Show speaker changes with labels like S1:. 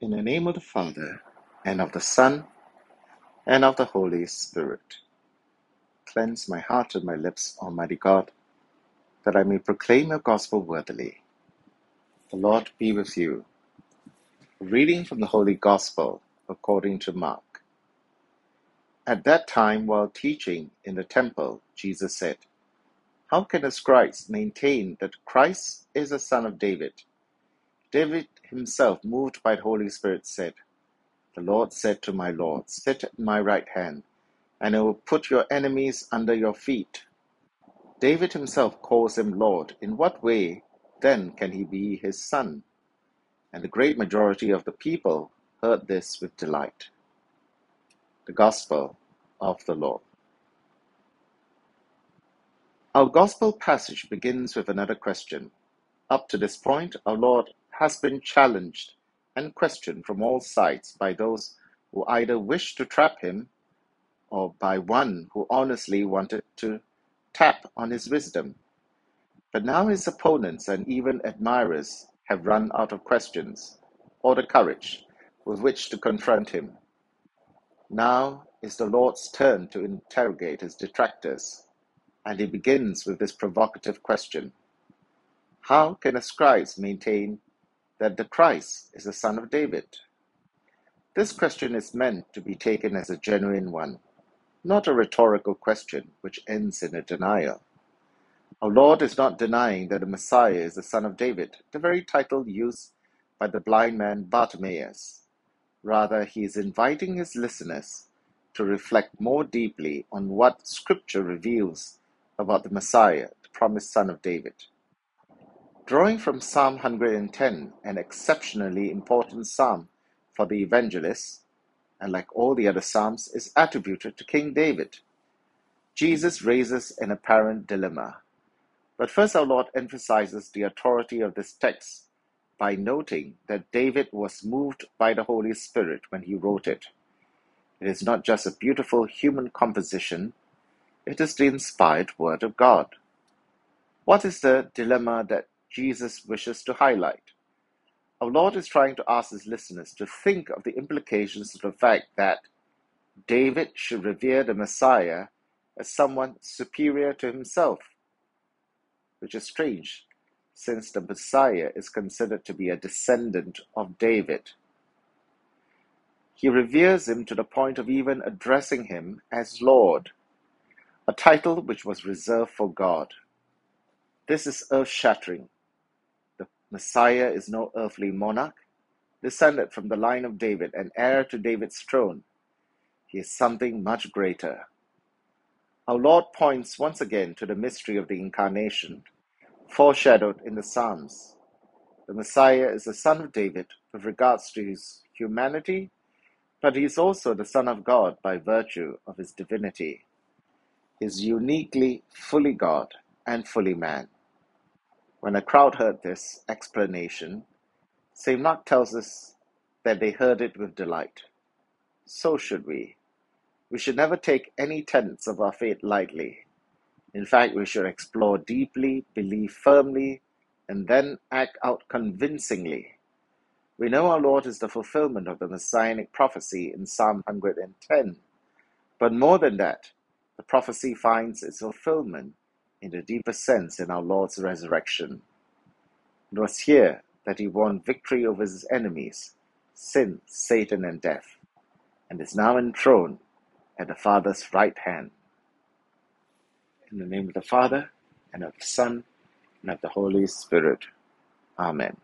S1: In the name of the Father, and of the Son, and of the Holy Spirit. Cleanse my heart and my lips, Almighty God, that I may proclaim your gospel worthily. The Lord be with you. Reading from the Holy Gospel according to Mark. At that time, while teaching in the temple, Jesus said, How can the scribes maintain that Christ is the son of David? David himself, moved by the Holy Spirit, said, The Lord said to my Lord, Sit at my right hand, and I will put your enemies under your feet. David himself calls him Lord. In what way, then, can he be his son? And the great majority of the people heard this with delight. The Gospel of the Lord. Our Gospel passage begins with another question. Up to this point, our Lord has been challenged and questioned from all sides by those who either wished to trap him or by one who honestly wanted to tap on his wisdom. But now his opponents and even admirers have run out of questions or the courage with which to confront him. Now is the Lord's turn to interrogate his detractors, and he begins with this provocative question How can the scribes maintain that the Christ is the son of David? This question is meant to be taken as a genuine one, not a rhetorical question which ends in a denial. Our Lord is not denying that the Messiah is the son of David, the very title used by the blind man Bartimaeus. Rather, he is inviting his listeners to reflect more deeply on what Scripture reveals about the Messiah, the promised son of David. Drawing from Psalm 110, an exceptionally important psalm for the evangelist, and like all the other psalms, is attributed to King David. Jesus raises an apparent dilemma. But first, our Lord emphasizes the authority of this text by noting that David was moved by the Holy Spirit when he wrote it. It is not just a beautiful human composition, it is the inspired Word of God. What is the dilemma that Jesus wishes to highlight? Our Lord is trying to ask his listeners to think of the implications of the fact that David should revere the Messiah as someone superior to himself, which is strange since the Messiah is considered to be a descendant of David. He reveres him to the point of even addressing him as Lord, a title which was reserved for God. This is earth shattering. Messiah is no earthly monarch, descended from the line of David and heir to David's throne. He is something much greater. Our Lord points once again to the mystery of the Incarnation foreshadowed in the Psalms. The Messiah is the son of David with regards to his humanity, but he is also the Son of God by virtue of his divinity. He is uniquely fully God and fully man. When a crowd heard this explanation, St. Mark tells us that they heard it with delight. So should we. We should never take any tenets of our faith lightly. In fact, we should explore deeply, believe firmly, and then act out convincingly. We know our Lord is the fulfillment of the messianic prophecy in Psalm 110. But more than that, the prophecy finds its fulfillment in the deeper sense in our Lord's resurrection. It was here that he won victory over his enemies, sin, Satan, and death, and is now enthroned at the Father's right hand. In the name of the Father, and of the Son, and of the Holy Spirit. Amen.